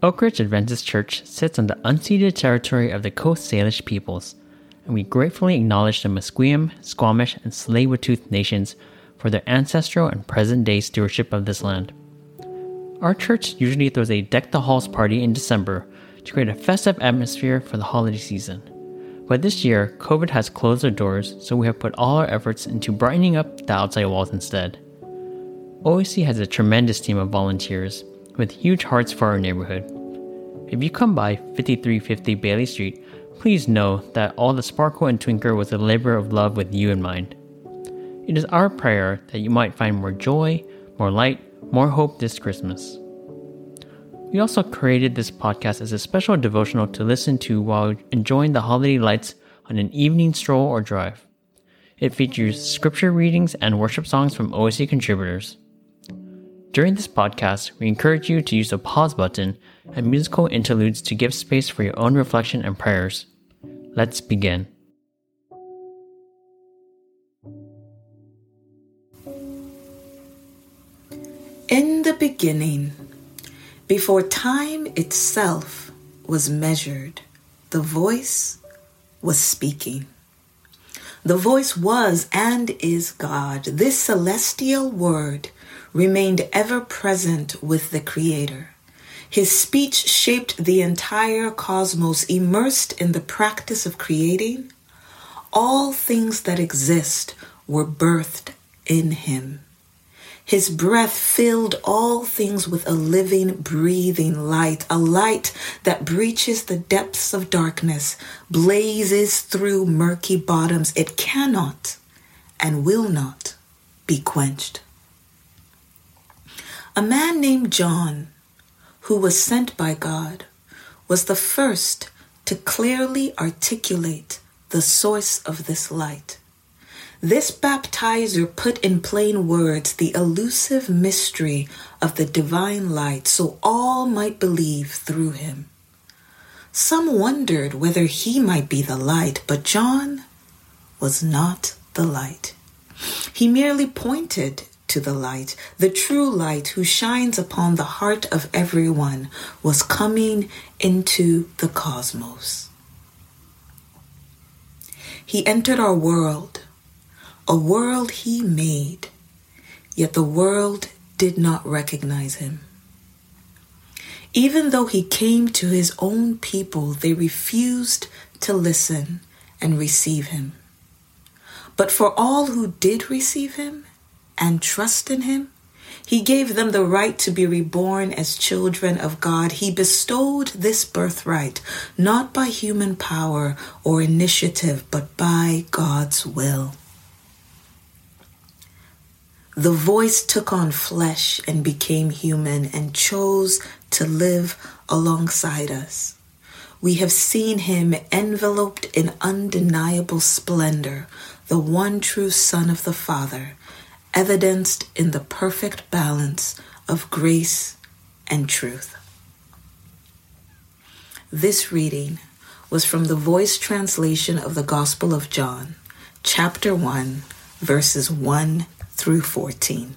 Oak Ridge Adventist Church sits on the unceded territory of the Coast Salish peoples, and we gratefully acknowledge the Musqueam, Squamish, and Tsleil-Waututh nations for their ancestral and present day stewardship of this land. Our church usually throws a Deck the Halls party in December to create a festive atmosphere for the holiday season. But this year, COVID has closed our doors, so we have put all our efforts into brightening up the outside walls instead. OAC has a tremendous team of volunteers with huge hearts for our neighborhood. If you come by 5350 Baillie Street, please know that all the sparkle and twinkle was a labor of love with you in mind. It is our prayer that you might find more joy, more light, more hope this Christmas. We also created this podcast as a special devotional to listen to while enjoying the holiday lights on an evening stroll or drive. It features scripture readings and worship songs from OAC contributors. During this podcast, we encourage you to use the pause button and musical interludes to give space for your own reflection and prayers. Let's begin. In the beginning, before time itself was measured, the voice was speaking. The voice was and is God. This celestial word remained ever present with the Creator. His speech shaped the entire cosmos, immersed in the practice of creating. All things that exist were birthed in him. His breath filled all things with a living, breathing light, a light that breaches the depths of darkness, blazes through murky bottoms. It cannot and will not be quenched. A man named John, who was sent by God, was the first to clearly articulate the source of this light. This baptizer put in plain words the elusive mystery of the divine light so all might believe through him. Some wondered whether he might be the light, but John was not the light. He merely pointed to the light. The true light who shines upon the heart of everyone was coming into the cosmos. He entered our world a world he made, yet the world did not recognize him. Even though he came to his own people, they refused to listen and receive him. But for all who did receive him and trust in him, he gave them the right to be reborn as children of God. He bestowed this birthright not by human power or initiative, but by God's will. The voice took on flesh and became human and chose to live alongside us. We have seen him enveloped in undeniable splendor, the one true Son of the Father, evidenced in the perfect balance of grace and truth. This reading was from the voice translation of the Gospel of John, chapter 1, verses 1 through 14.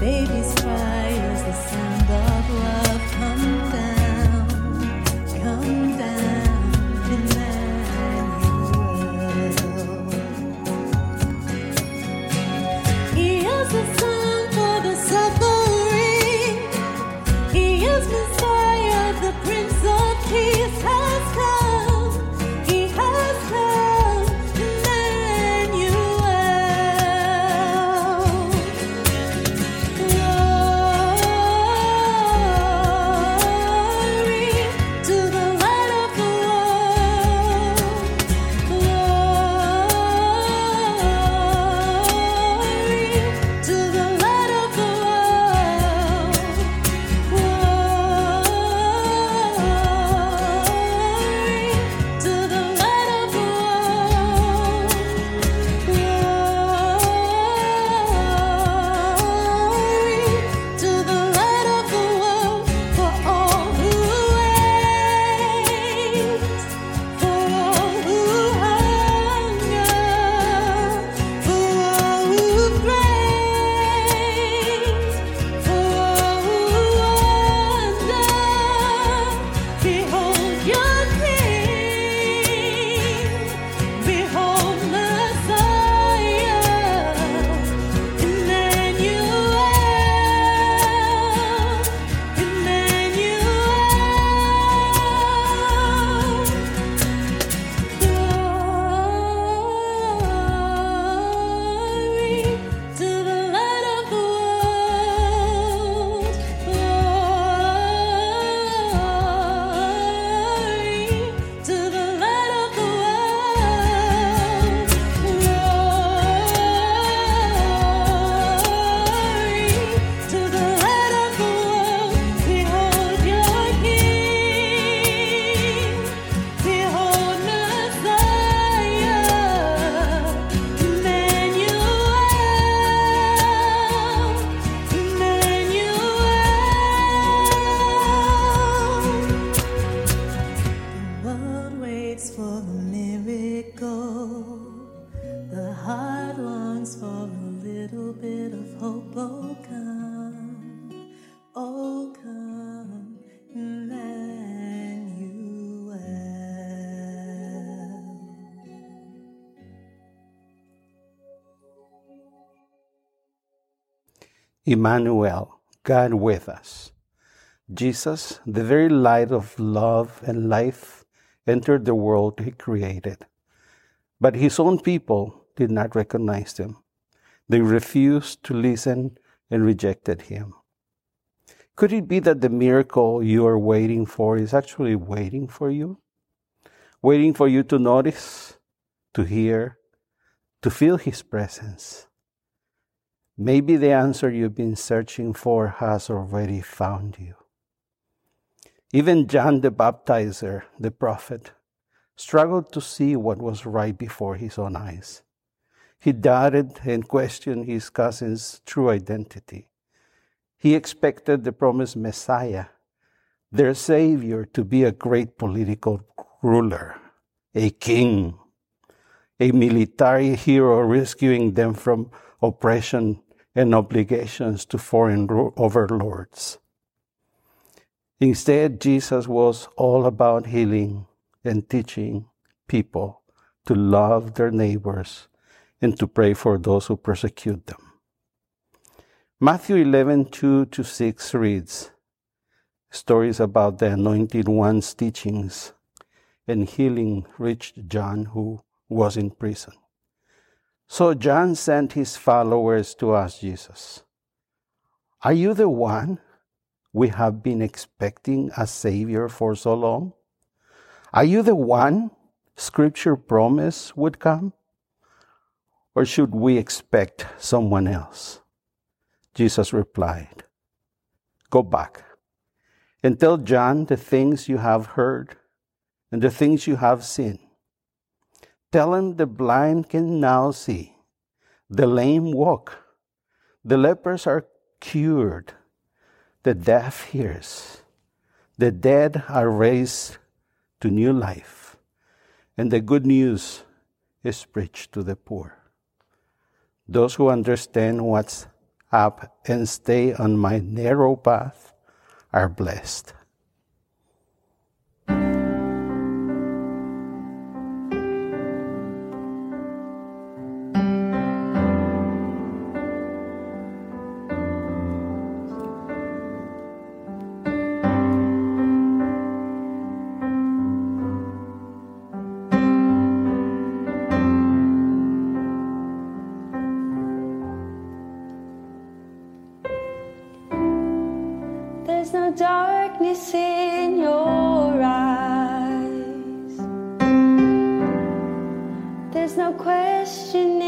Baby's cry Emmanuel, God with us. Jesus, the very light of love and life, entered the world he created. But his own people did not recognize him. They refused to listen and rejected him. Could it be that the miracle you are waiting for is actually waiting for you? Waiting for you to notice, to hear, to feel his presence. Maybe the answer you've been searching for has already found you. Even John the Baptizer, the prophet, struggled to see what was right before his own eyes. He doubted and questioned his cousin's true identity. He expected the promised Messiah, their Savior, to be a great political ruler, a king, a military hero rescuing them from oppression and obligations to foreign overlords. Instead, Jesus was all about healing and teaching people to love their neighbors and to pray for those who persecute them. Matthew 11, 2 to 6 reads stories about the anointed one's teachings and healing reached John, who was in prison. So John sent his followers to ask Jesus, Are you the one we have been expecting a Savior for so long? Are you the one Scripture promised would come? Or should we expect someone else? Jesus replied, Go back and tell John the things you have heard and the things you have seen. Tell him the blind can now see, the lame walk, the lepers are cured, the deaf hears, the dead are raised to new life, and the good news is preached to the poor. Those who understand what's up and stay on my narrow path are blessed. Darkness in your eyes. There's no question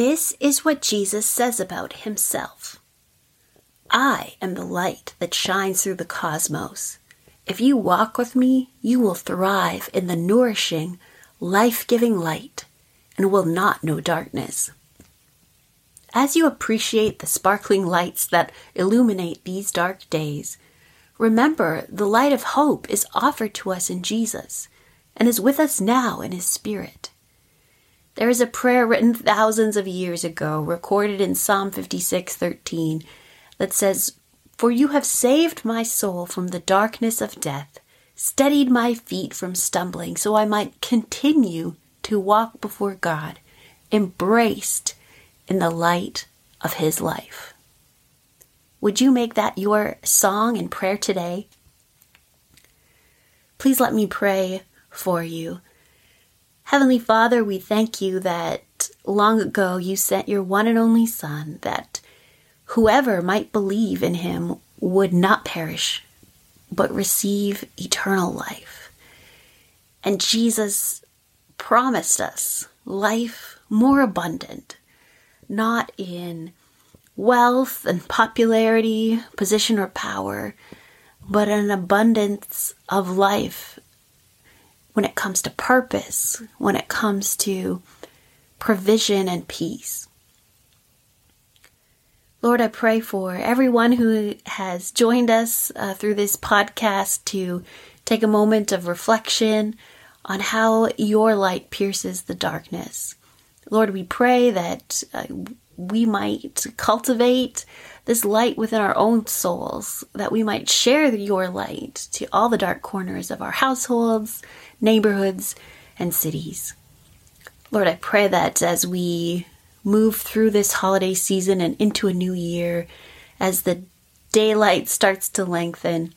This is what Jesus says about himself I am the light that shines through the cosmos. If you walk with me, you will thrive in the nourishing, life giving light and will not know darkness. As you appreciate the sparkling lights that illuminate these dark days, remember the light of hope is offered to us in Jesus and is with us now in His Spirit. There is a prayer written thousands of years ago, recorded in Psalm 56:13, that says, "For you have saved my soul from the darkness of death, steadied my feet from stumbling, so I might continue to walk before God, embraced in the light of his life." Would you make that your song and prayer today? Please let me pray for you. Heavenly Father, we thank you that long ago you sent your one and only Son, that whoever might believe in him would not perish, but receive eternal life. And Jesus promised us life more abundant, not in wealth and popularity, position or power, but an abundance of life when it comes to purpose, when it comes to provision and peace. Lord, I pray for everyone who has joined us uh, through this podcast to take a moment of reflection on how your light pierces the darkness. Lord, we pray that uh, we might cultivate this light within our own souls, that we might share your light to all the dark corners of our households, neighborhoods, and cities. Lord, I pray that as we move through this holiday season and into a new year, as the daylight starts to lengthen,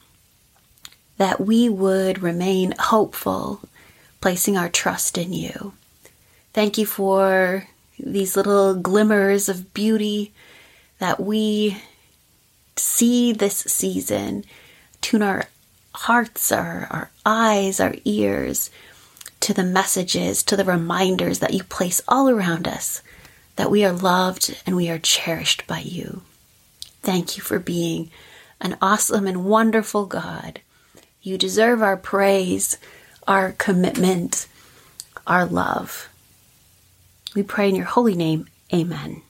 that we would remain hopeful, placing our trust in you. Thank you for these little glimmers of beauty that we see this season. Tune our hearts, our, our eyes, our ears to the messages, to the reminders that you place all around us that we are loved and we are cherished by you. Thank you for being an awesome and wonderful God. You deserve our praise, our commitment, our love. We pray in your holy name. Amen.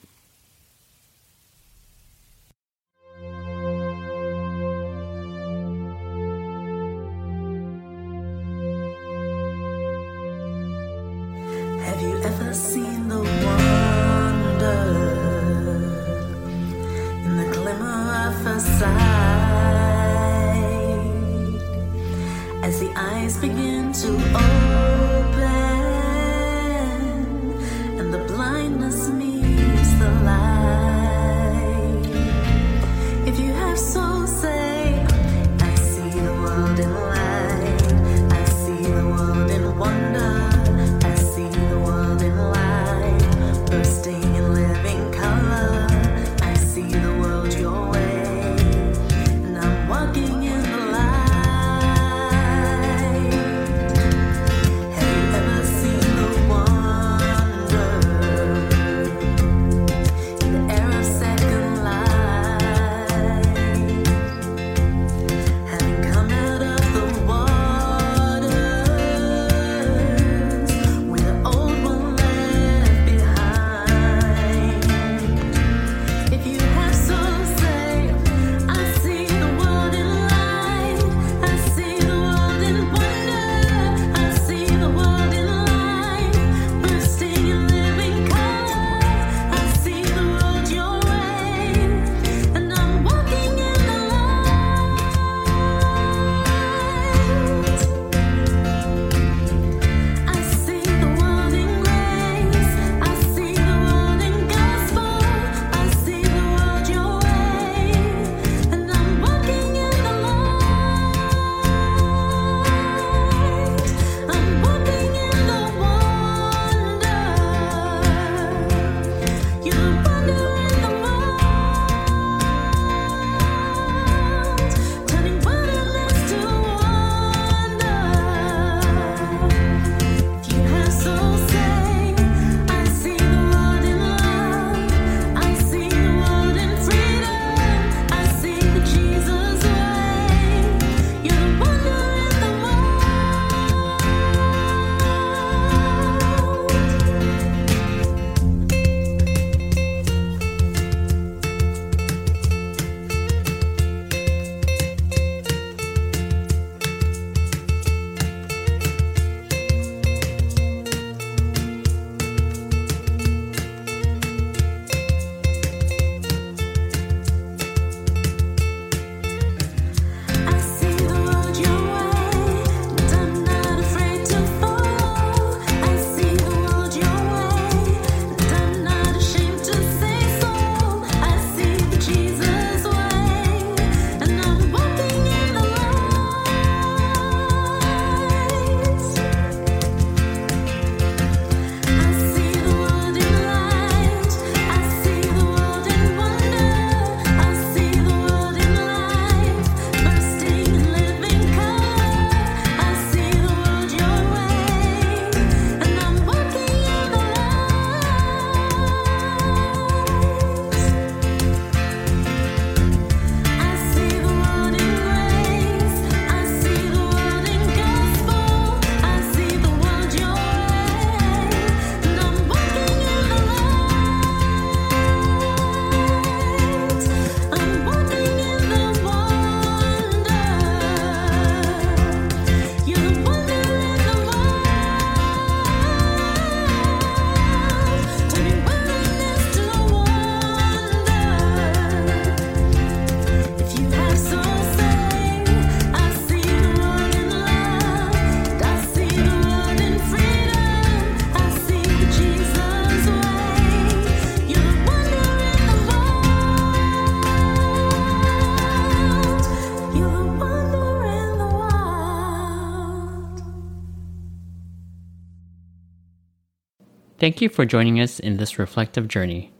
Thank you for joining us in this reflective journey.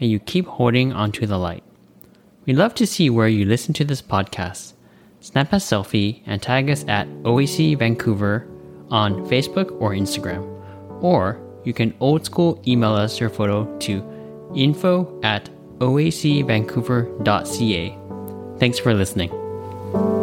May you keep holding onto the light. We'd love to see where you listen to this podcast. Snap a selfie and tag us at OAC Vancouver on Facebook or Instagram. Or you can old school email us your photo to info at oacvancouver.ca. Thanks for listening.